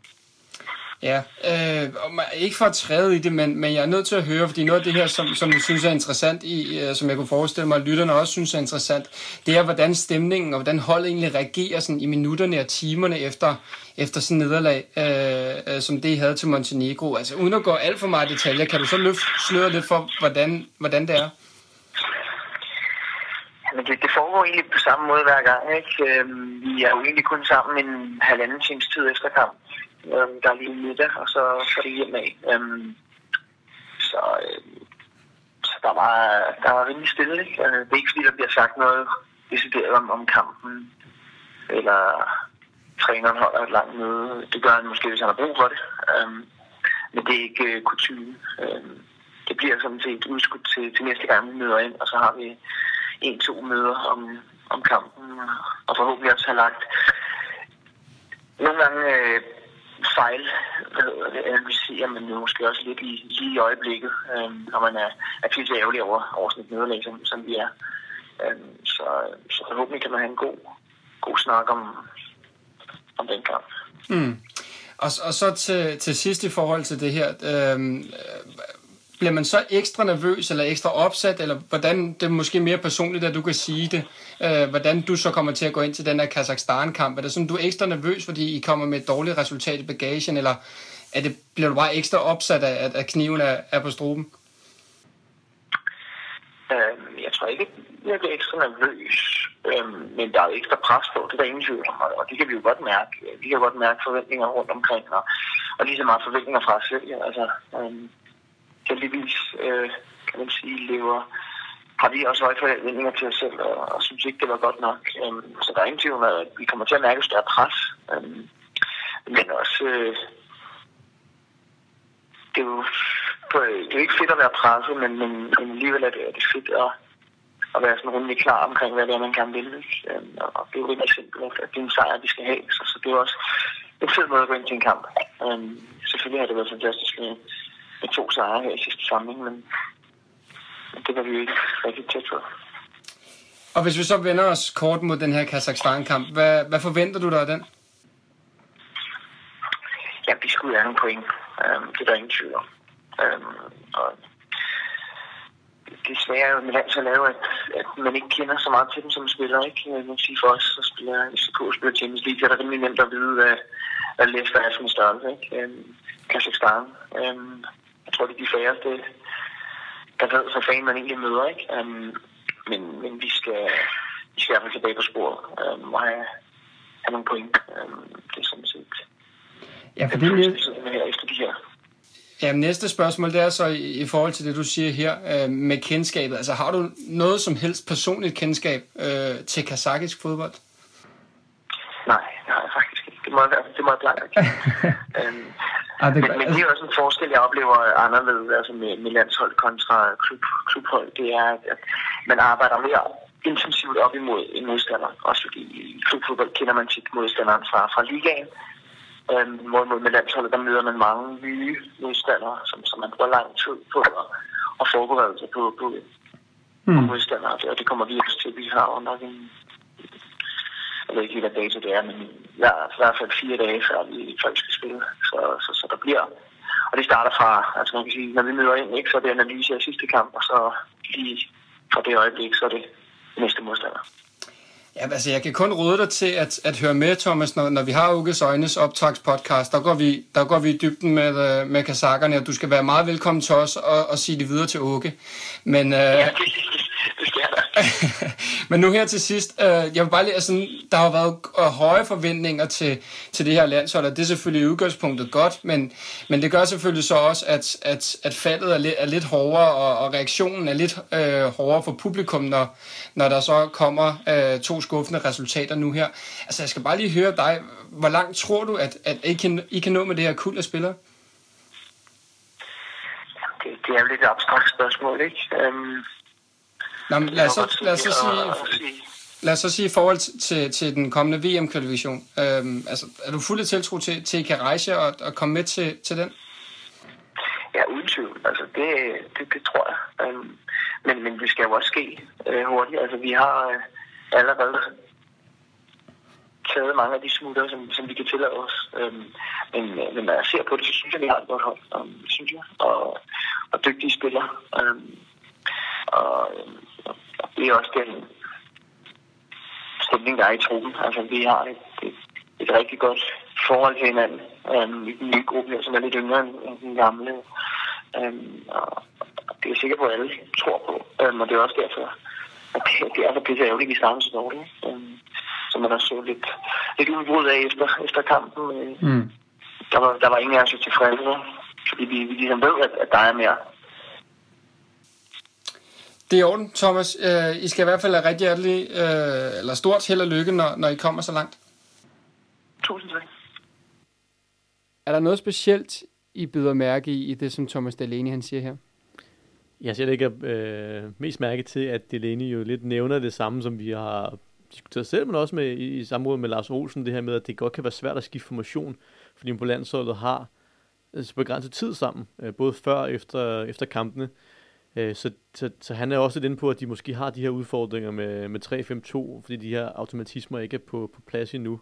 Ja, øh, og man- ikke for at træde i det, men, men jeg er nødt til at høre, fordi noget af det her, som, som jeg synes er interessant, i, øh, som jeg kunne forestille mig, at lytterne også synes er interessant, det er, hvordan stemningen og hvordan holdet egentlig reagerer sådan i minutterne og timerne efter, efter sådan nederlag, øh, øh, som det I havde til Montenegro. Altså uden at gå alt for meget detaljer, kan du så løfte sløret lidt for, hvordan, hvordan det er? Men det, det foregår egentlig på samme måde hver gang. Ikke? Øhm, vi er jo egentlig kun sammen en halvanden times tid efter kamp. Øhm, der er lige middag, og så, får er det hjem af. Øhm, så, øhm, så der var, der var rimelig stille. Ikke? Øh, Det er ikke fordi, der bliver sagt noget decideret om, om kampen, eller træneren holder et langt møde. Det gør han måske, hvis han har brug for det. Øhm, men det er ikke øh, kutume. Øhm, det bliver sådan set udskudt til, til næste gang, vi møder ind, og så har vi en-to møder om, om kampen, og forhåbentlig også har lagt nogle gange øh, fejl, analyserer, man jo måske også lidt i, lige i øjeblikket, øh, når man er, er pisse ærgerlig over, over sådan et nederlag, som, som vi er. Øh, så, så forhåbentlig kan man have en god, god snak om, om den kamp. Mm. Og, og så til, til sidst i forhold til det her, øh, bliver man så ekstra nervøs eller ekstra opsat, eller hvordan, det er måske mere personligt, at du kan sige det, øh, hvordan du så kommer til at gå ind til den her Kazakhstan-kamp. Er det sådan, du er ekstra nervøs, fordi I kommer med et dårligt resultat i bagagen, eller er det, bliver du bare ekstra opsat af, at, at kniven er, er på struben? Øh, jeg tror ikke, jeg bliver ekstra nervøs, øh, men der er jo ekstra pres på, det er der ingen tvivl om, og det kan vi jo godt mærke. Vi kan godt mærke forventninger rundt omkring, og, og lige så meget forventninger fra os selv. Ja. Altså, øh, heldigvis, øh, kan man sige, lever, har vi også høje forventninger til os selv, og, og synes ikke, det var godt nok. Øhm, så der er ingen tvivl om, at vi kommer til at mærke større pres. Øhm, men også, øh, det er jo det er jo ikke fedt at være presset, men, men, men alligevel er det, er det fedt at, at være sådan rimelig klar omkring, hvad det er, man gerne vil. Øhm, Og det er jo rimelig simpelt, at det er en sejr, vi skal have. Så, så det er jo også en fed måde at gå ind til en kamp. Øhm, selvfølgelig har det været fantastisk med, med to sejre her i sidste samling, men, men det var vi jo ikke rigtig tæt på. Og hvis vi så vender os kort mod den her Kazakhstan-kamp, hvad, hvad forventer du dig af den? Ja, vi skulle have nogle point. Um, det er der ingen tvivl om. Og det svære med landsholdet er jo, at, at man ikke kender så meget til dem som spiller. Ikke? Jeg vil sige for os, så spiller FCK spiller Champions League, så er det rimelig nemt at vide, hvad, hvad Leicester er for en størrelse. Ikke? Um, Kazakhstan. Jeg tror, det er de færreste, der ved, så fanden man egentlig møder. Ikke? Um, men, men vi skal, vi skal i hvert fald tilbage på sporet um, og have, have nogle point. Um, det er sådan set Ja, for det, første tid her efter de her Ja, næste spørgsmål, det er så i, i forhold til det, du siger her øh, med kendskabet. Altså, har du noget som helst personligt kendskab øh, til kazakisk fodbold? Nej, nej, faktisk ikke. Det må jeg, det må jeg ikke. øhm, Ah, det, men, men det er også en forskel, jeg oplever anderledes altså med, med landshold kontra klub, klubhold. Det er, at man arbejder mere intensivt op imod en modstander. Også fordi i klubfodbold kender man tit modstanderen fra, fra ligaen. Øhm, hvorimod med landsholdet, der møder man mange nye modstandere, som, som man bruger lang tid på at, at forberede sig på, på, på hmm. modstandere. Og det kommer vi også til. Vi har jo nok en jeg ved ikke helt, hvad dato det er, men ja, i hvert fald fire dage, før vi, vi skal spille. Så, så, så der bliver... Og det starter fra, altså man kan sige, når vi møder ind, ikke, så er det analyse af sidste kamp, og så lige fra det øjeblik, så er det næste modstander. Ja, altså, jeg kan kun råde dig til at, at høre med, Thomas, når, når vi har Uges Øjnes optagspodcast. Der går vi, der går vi i dybden med, øh, med kazakkerne, og du skal være meget velkommen til os og, og sige det videre til Uge. Men, øh, Ja, det, det jeg. <laughs> Men nu her til sidst, øh, jeg vil bare lige, altså, der har været øh, høje forventninger til, til det her landshold, og det er selvfølgelig i udgangspunktet godt, men, men det gør selvfølgelig så også, at, at, at faldet er lidt, er lidt hårdere, og, og reaktionen er lidt øh, hårdere for publikum, når, når der så kommer øh, to skuffende resultater nu her. Altså, jeg skal bare lige høre dig, hvor langt tror du, at, at I, kan, I kan nå med det her kul af spillere? Det, det er jo lidt et abstrakt spørgsmål, ikke? Um, Nå, men lad os så, lad os så sige, lad os så sige i forhold til, til den kommende VM-kvalifikation. Øhm, altså, er du fuldt tiltro til, til I kan rejse og, og komme med til, til den? Ja, uden tvivl. Altså, det, det, det tror jeg. Øhm, men, men det skal jo også ske øh, hurtigt. Altså, vi har øh, allerede taget mange af de smutter, som, som vi kan tillade os. Øhm, men, øh, men når jeg ser på det, så synes jeg, vi har et godt hold, um, synes jeg. Og, og dygtige spillere. Um, og, og det er også den stemning, der er i truppen. Altså, vi har et, et, et rigtig godt forhold til hinanden. Um, I den nye gruppe her, som er lidt yngre end, den gamle. Um, og det er jeg sikker på, at alle tror på. Um, og det er også derfor, at det, er så pisse ærgerligt, at vi starter så dårligt. Um, så man også så lidt, lidt udbrud af efter, efter kampen. Mm. Der, var, der var ingen af os tilfredse, fordi vi, vi ligesom ved, at, at der er mere. Det er i orden, Thomas. Uh, I skal i hvert fald have rigtig hjertelig, uh, eller stort held og lykke, når, når I kommer så langt. Tusind tak. Er der noget specielt, I byder mærke i, i det, som Thomas Delaney han siger her? Jeg ser ikke øh, mest mærke til, at Delaney jo lidt nævner det samme, som vi har diskuteret selv, men også med, i, i samråd med Lars Olsen, det her med, at det godt kan være svært at skifte formation, fordi man på landsholdet har altså, begrænset tid sammen, øh, både før og efter, efter kampene. Øh, så, så, så han er også lidt inde på, at de måske har de her udfordringer med, med 3-5-2, fordi de her automatismer ikke er på, på plads endnu.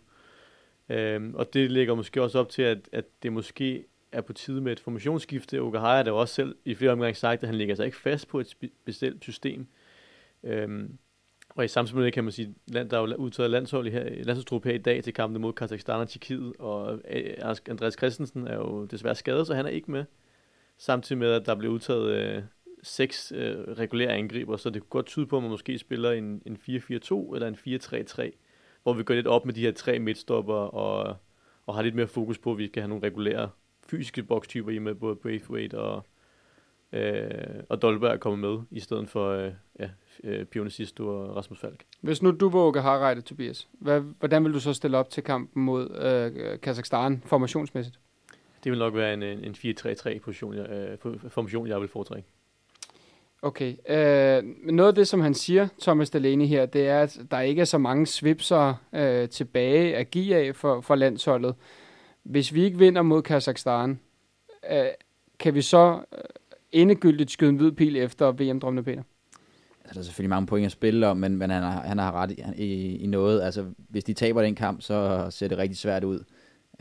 Øhm, og det lægger måske også op til, at, at det måske er på tide med et formationsskifte. Okahaya har det også selv i flere omgange sagt, at han ligger sig ikke fast på et bestemt system. Øhm, og i samtidig kan man sige, at der er jo udtaget landshold her, landsholdstruppe her i dag til kampen mod Kazakhstan og Tjekkiet, og øh, Andreas Christensen er jo desværre skadet, så han er ikke med. Samtidig med, at der blev udtaget øh, seks øh, regulære angriber, så det kunne godt tyde på, at man måske spiller en, en 4-4-2 eller en 4-3-3, hvor vi går lidt op med de her tre midtstopper og, og har lidt mere fokus på, at vi skal have nogle regulære fysiske bokstyper i med, både Braithwaite og, øh, og Dolberg kommer med, i stedet for øh, ja, øh, Pionicisto og Rasmus Falk. Hvis nu du var Harreide, Tobias, hvad, hvordan vil du så stille op til kampen mod øh, Kazakhstan formationsmæssigt? Det vil nok være en, en 4-3-3 position, øh, formation, jeg vil foretrække. Okay. Øh, noget af det, som han siger, Thomas Delaney her, det er, at der ikke er så mange svipser øh, tilbage at give af for, for landsholdet. Hvis vi ikke vinder mod Kazakhstan, øh, kan vi så øh, endegyldigt skyde en hvid pil efter VM-drømmende Peter? Altså, der er selvfølgelig mange point at spille om, men, men han, har, han har ret i, i, i noget. Altså, hvis de taber den kamp, så ser det rigtig svært ud.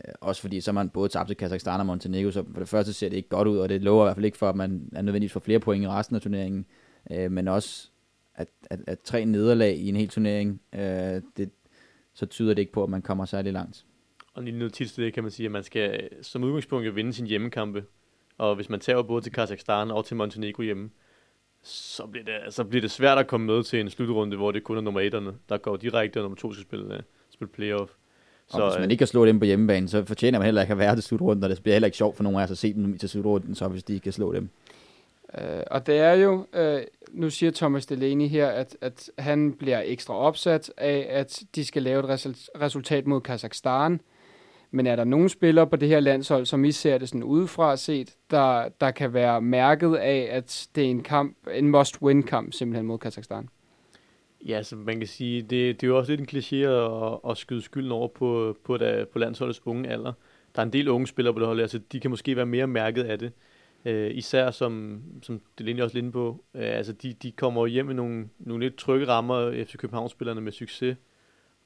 Øh, også fordi så man både tabt til Kazakhstan og Montenegro, så for det første ser det ikke godt ud, og det lover i hvert fald ikke for, at man er nødvendigvis får flere point i resten af turneringen. Øh, men også, at, at, at tre nederlag i en hel turnering, øh, det, så tyder det ikke på, at man kommer særlig langt. Og lige noget tit det kan man sige, at man skal som udgangspunkt jo vinde sin hjemmekampe. Og hvis man tager både til Kazakhstan og til Montenegro hjemme, så bliver, det, så bliver det svært at komme med til en slutrunde, hvor det kun er nummer 1'erne, der går direkte, og nummer 2 skal spille, uh, spille playoff. Så, og hvis man ikke kan slå dem på hjemmebane, så fortjener man heller ikke at være til slutrunden, og det bliver heller ikke sjovt for nogen af os at se dem til slutrunden, så hvis de kan slå dem. Uh, og det er jo, uh, nu siger Thomas Delaney her, at, at han bliver ekstra opsat af, at de skal lave et resultat mod Kazakhstan. Men er der nogle spillere på det her landshold, som I ser det sådan udefra set, der, der kan være mærket af, at det er en kamp, en must-win-kamp simpelthen mod Kazakhstan? Ja, så man kan sige, det, det er jo også lidt en kliché at, at skyde skylden over på, på, da, på landsholdets unge alder. Der er en del unge spillere på det hold, altså de kan måske være mere mærket af det. Øh, især som, som det ligner også lidt på, øh, altså de, de kommer hjem med nogle, nogle lidt trygge rammer FC København-spillerne med succes.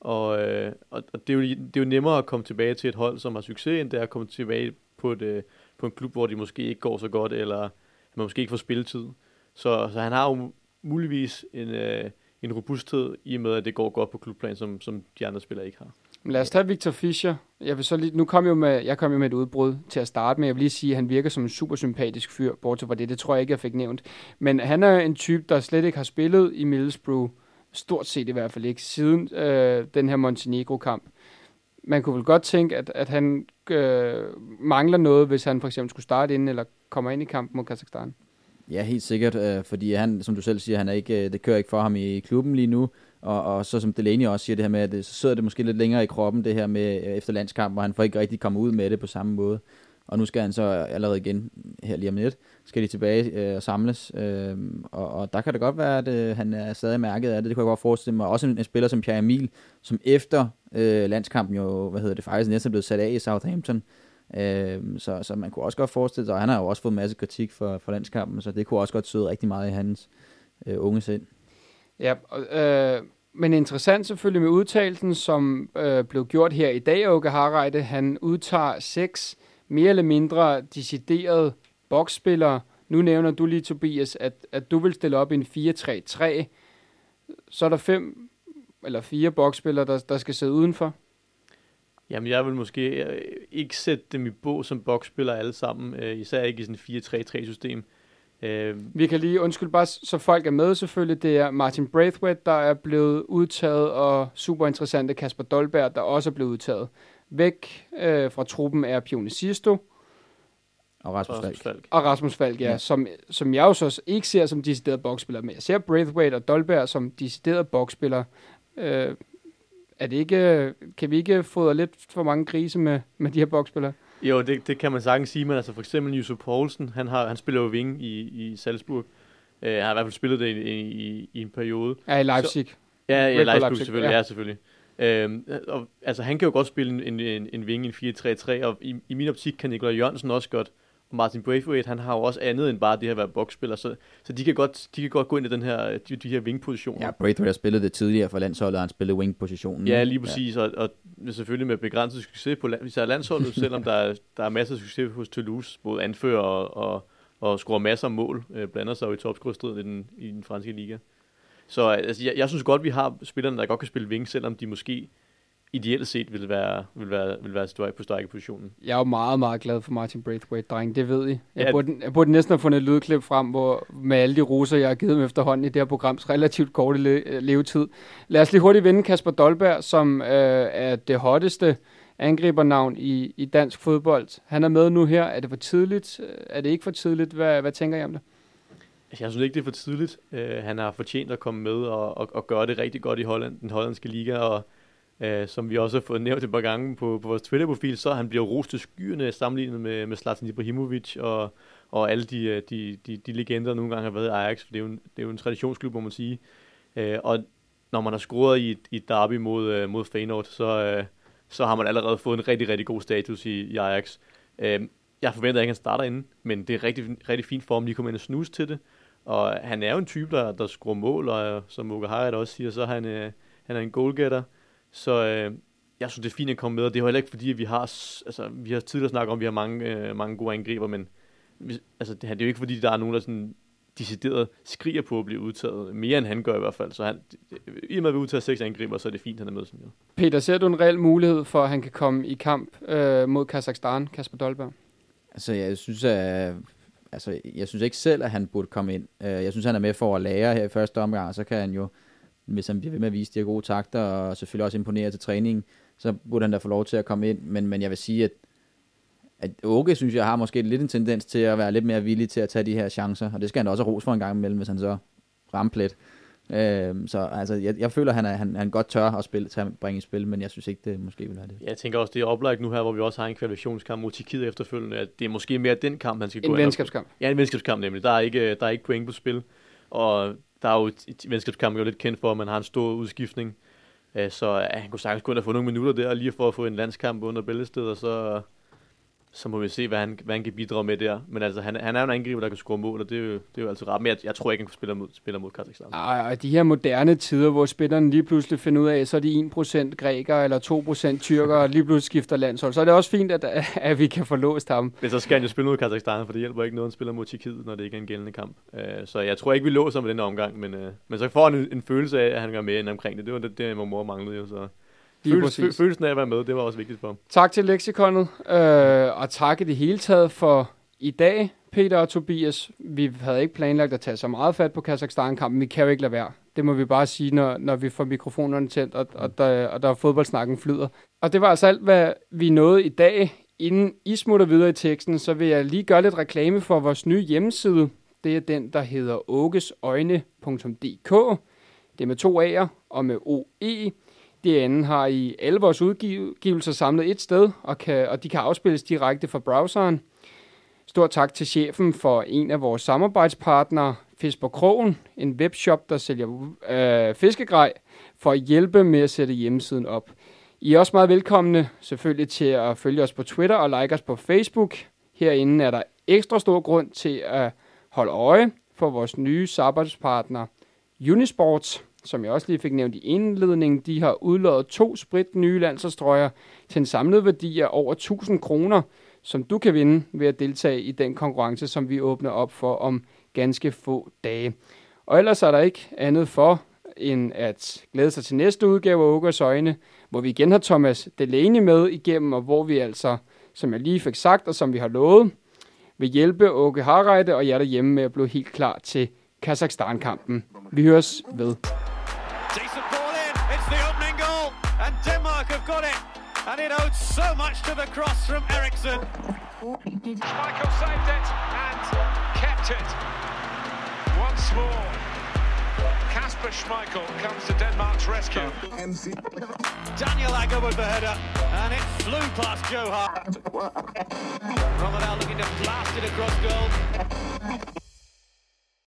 Og, øh, og, og det, er jo, det er jo nemmere at komme tilbage til et hold, som har succes, end det er at komme tilbage på, et, øh, på en klub, hvor de måske ikke går så godt, eller man måske ikke får spilletid. Så, så han har jo muligvis en, øh, en robusthed i og med, at det går godt på klubplan, som, som de andre spillere ikke har. Men lad os tage Victor Fischer. Jeg vil så lige, nu kom jo med, jeg kom jo med et udbrud til at starte med. Jeg vil lige sige, at han virker som en super sympatisk fyr, bortset fra det. Det tror jeg ikke, jeg fik nævnt. Men han er en type, der slet ikke har spillet i Middlesbrough Stort set i hvert fald ikke, siden øh, den her Montenegro-kamp. Man kunne vel godt tænke, at, at han øh, mangler noget, hvis han for eksempel skulle starte ind eller kommer ind i kampen mod Kazakhstan. Ja, helt sikkert, øh, fordi han, som du selv siger, han er ikke, øh, det kører ikke for ham i klubben lige nu, og, og så som Delaney også siger det her med, at så sidder det måske lidt længere i kroppen, det her med øh, efter landskamp, hvor han får ikke rigtig kommet ud med det på samme måde. og nu skal han så allerede igen her lige om lidt, skal de tilbage øh, og samles, øh, og, og der kan det godt være, at øh, han er stadig mærket af det, det kunne jeg godt forestille mig. Også en, en spiller som Pierre Emil, som efter øh, landskampen jo, hvad hedder det, faktisk næsten blevet sat af i Southampton, øh, Øh, så, så man kunne også godt forestille sig, og han har jo også fået en masse kritik for, for landskampen, så det kunne også godt søde rigtig meget i hans øh, unge sind. Ja, øh, men interessant selvfølgelig med udtalelsen, som øh, blev gjort her i dag, Åke Harreide. Han udtager seks mere eller mindre deciderede boksspillere. Nu nævner du lige, Tobias, at, at du vil stille op i en 4-3-3. Så er der fem eller fire boksspillere, der, der skal sidde udenfor. Jamen, jeg vil måske øh, ikke sætte dem i bog som boksspillere alle sammen, øh, især ikke i sådan et 4-3-3-system. Øh, Vi kan lige, undskyld bare, så folk er med selvfølgelig, det er Martin Braithwaite, der er blevet udtaget, og super interessante Kasper Dolberg, der også er blevet udtaget. Væk øh, fra truppen er Pione Sisto. Og Rasmus, Rasmus Falk. Og Rasmus Falk, ja, ja. Som, som jeg jo så ikke ser som decideret boksspiller, men jeg ser Braithwaite og Dolberg som decideret boksspiller. Øh, er det ikke, kan vi ikke få lidt for mange grise med, med de her boksspillere? Jo, det, det kan man sagtens sige, men altså for eksempel Yusuf Poulsen, han, har, han spiller jo ving i, i Salzburg. Uh, han har i hvert fald spillet det i, i, i en periode. Ja, i Leipzig. Så, ja, ja, Leipzig, Leipzig selvfølgelig, ja, ja selvfølgelig. Uh, og, altså han kan jo godt spille en, en, en ving i en 4-3-3, og i, i min optik kan Nikolaj Jørgensen også godt. Og Martin Braithwaite, han har jo også andet end bare det her at være boksspiller, så, så de, kan godt, de kan godt gå ind i den her, de, de her wingpositioner. Ja, Braithwaite har spillet det tidligere for landsholdet, han spillede wingpositionen. Ja, lige præcis, ja. Og, og selvfølgelig med begrænset succes på land, landsholdet, <laughs> selvom der, er, der er masser af succes hos Toulouse, både anfører og, og, og scorer masser af mål, øh, blander sig jo i topscorestriden i den, i den franske liga. Så altså, jeg, jeg synes godt, vi har spillerne, der godt kan spille wing, selvom de måske ideelt set vil være, vil være, vil være på positionen. Jeg er jo meget, meget glad for Martin Braithwaite, dreng. Det ved I. Jeg, ja. burde, jeg burde næsten have fundet et lydklip frem, hvor med alle de roser, jeg har givet dem efterhånden i det her programs relativt korte le- levetid. Lad os lige hurtigt vinde Kasper Dolberg, som øh, er det hotteste angribernavn i, i dansk fodbold. Han er med nu her. Er det for tidligt? Er det ikke for tidligt? Hvad, hvad tænker I om det? Jeg synes ikke, det er for tidligt. Uh, han har fortjent at komme med og, og, og gøre det rigtig godt i Holland, den hollandske liga, og Uh, som vi også har fået nævnt et par gange på, på vores Twitter-profil, så han bliver rost til skyerne sammenlignet med, med Zlatan Ibrahimovic og, og alle de, øh, de, de, de legender, der nogle gange har været i Ajax, for det er jo en, det er jo en traditionsklub, må man sige. Uh, og når man har scoret i et, i et derby mod, uh, mod Feyenoord, så, uh, så har man allerede fået en rigtig, rigtig god status i, i Ajax. Uh, jeg forventer ikke, at han starter inden, men det er rigtig, rigtig fint for ham lige at komme ind og snuse til det. Og han er jo en type, der, der scorer mål, og som Uga Harald også siger, så er han, uh, han er en goalgetter. Så øh, jeg synes, det er fint at komme med, og det er heller ikke fordi, at vi har, altså, vi har tidligere snakket om, at vi har mange, øh, mange gode angriber, men altså, det, det er jo ikke fordi, der er nogen, der sådan decideret skriger på at blive udtaget. Mere end han gør i hvert fald. Så han, i og med at vi udtager seks angriber, så er det fint, at han er med. Sådan, jo. Peter, ser du en reel mulighed for, at han kan komme i kamp øh, mod Kazakhstan, Kasper Dolberg? Altså, jeg synes, at altså, jeg synes ikke selv, at han burde komme ind. Øh, jeg synes, han er med for at lære her i første omgang, og så kan han jo hvis han bliver ved med at vise de her gode takter, og selvfølgelig også imponere til træning, så burde han da få lov til at komme ind. Men, men jeg vil sige, at, at Åke, synes jeg, har måske lidt en tendens til at være lidt mere villig til at tage de her chancer, og det skal han også have ros for en gang imellem, hvis han så rammer plet. Øhm, så altså, jeg, jeg føler, at han, er, han, han godt tør at spille, tage, bringe i spil, men jeg synes ikke, det måske vil have det. Jeg tænker også, det er oplagt nu her, hvor vi også har en kvalifikationskamp mod Tjekkiet efterfølgende, at det er måske mere den kamp, han skal en gå En venskabskamp. Ja, en venskabskamp nemlig. Der er ikke, der er ikke point på spil. Og der er jo venskabskamp jo lidt kendt for, at man har en stor udskiftning. Øh, så så han kunne sagtens gå ind og få nogle minutter der, lige for at få en landskamp under bæltestedet, og så så må vi se, hvad han, hvad han kan bidrage med der. Men altså, han, han er jo en angriber, der kan score mål, og det er jo, det er jo altid ret. Men jeg, jeg tror ikke, han kan spille mod, spille mod Kazakhstan. Ej, de her moderne tider, hvor spillerne lige pludselig finder ud af, så er de 1% grækere eller 2% tyrker, og lige pludselig skifter landshold. Så er det også fint, at, at vi kan få låst ham. Men så skal han jo spille mod Kazakhstan, for det hjælper ikke noget, at spiller mod Tjekkiet, når det ikke er en gældende kamp. Uh, så jeg tror ikke, vi låser med den omgang, men, uh, men så får han en, en følelse af, at han gør med ind omkring det. Det var det, det hvor mor manglede jo, så Følelsen, følelsen af at være med, det var også vigtigt for ham. Tak til Lexikonet, øh, og tak i det hele taget for i dag, Peter og Tobias. Vi havde ikke planlagt at tage så meget fat på Kazakhstan-kampen. Vi kan jo ikke lade være. Det må vi bare sige, når, når vi får mikrofonerne tændt, og, og, der, og der fodboldsnakken flyder. Og det var altså alt, hvad vi nåede i dag. Inden I smutter videre i teksten, så vil jeg lige gøre lidt reklame for vores nye hjemmeside. Det er den, der hedder ågesøjne.dk. Det er med to A'er og med OE. DN har i alle vores udgivelser samlet et sted, og, kan, og de kan afspilles direkte fra browseren. Stort tak til chefen for en af vores samarbejdspartnere, Fisk på Krogen, en webshop, der sælger øh, fiskegrej, for at hjælpe med at sætte hjemmesiden op. I er også meget velkomne selvfølgelig til at følge os på Twitter og like os på Facebook. Herinde er der ekstra stor grund til at holde øje for vores nye samarbejdspartner Unisports, som jeg også lige fik nævnt i indledningen. De har udlået to sprit nye landsholdstrøjer til en samlet værdi af over 1000 kroner, som du kan vinde ved at deltage i den konkurrence, som vi åbner op for om ganske få dage. Og ellers er der ikke andet for, end at glæde sig til næste udgave af Åkers Øjne, hvor vi igen har Thomas Delaney med igennem, og hvor vi altså, som jeg lige fik sagt, og som vi har lovet, vil hjælpe Åke Harreide og jer derhjemme med at blive helt klar til Kazakhstan-kampen. Vi høres ved. And Denmark have got it. And it owed so much to the cross from Eriksson. Michael saved it and kept it. Once more, Kasper Schmeichel comes to Denmark's rescue. Daniel Agger with the header. And it flew past Joe Hart. Romadal looking to blast it across goal.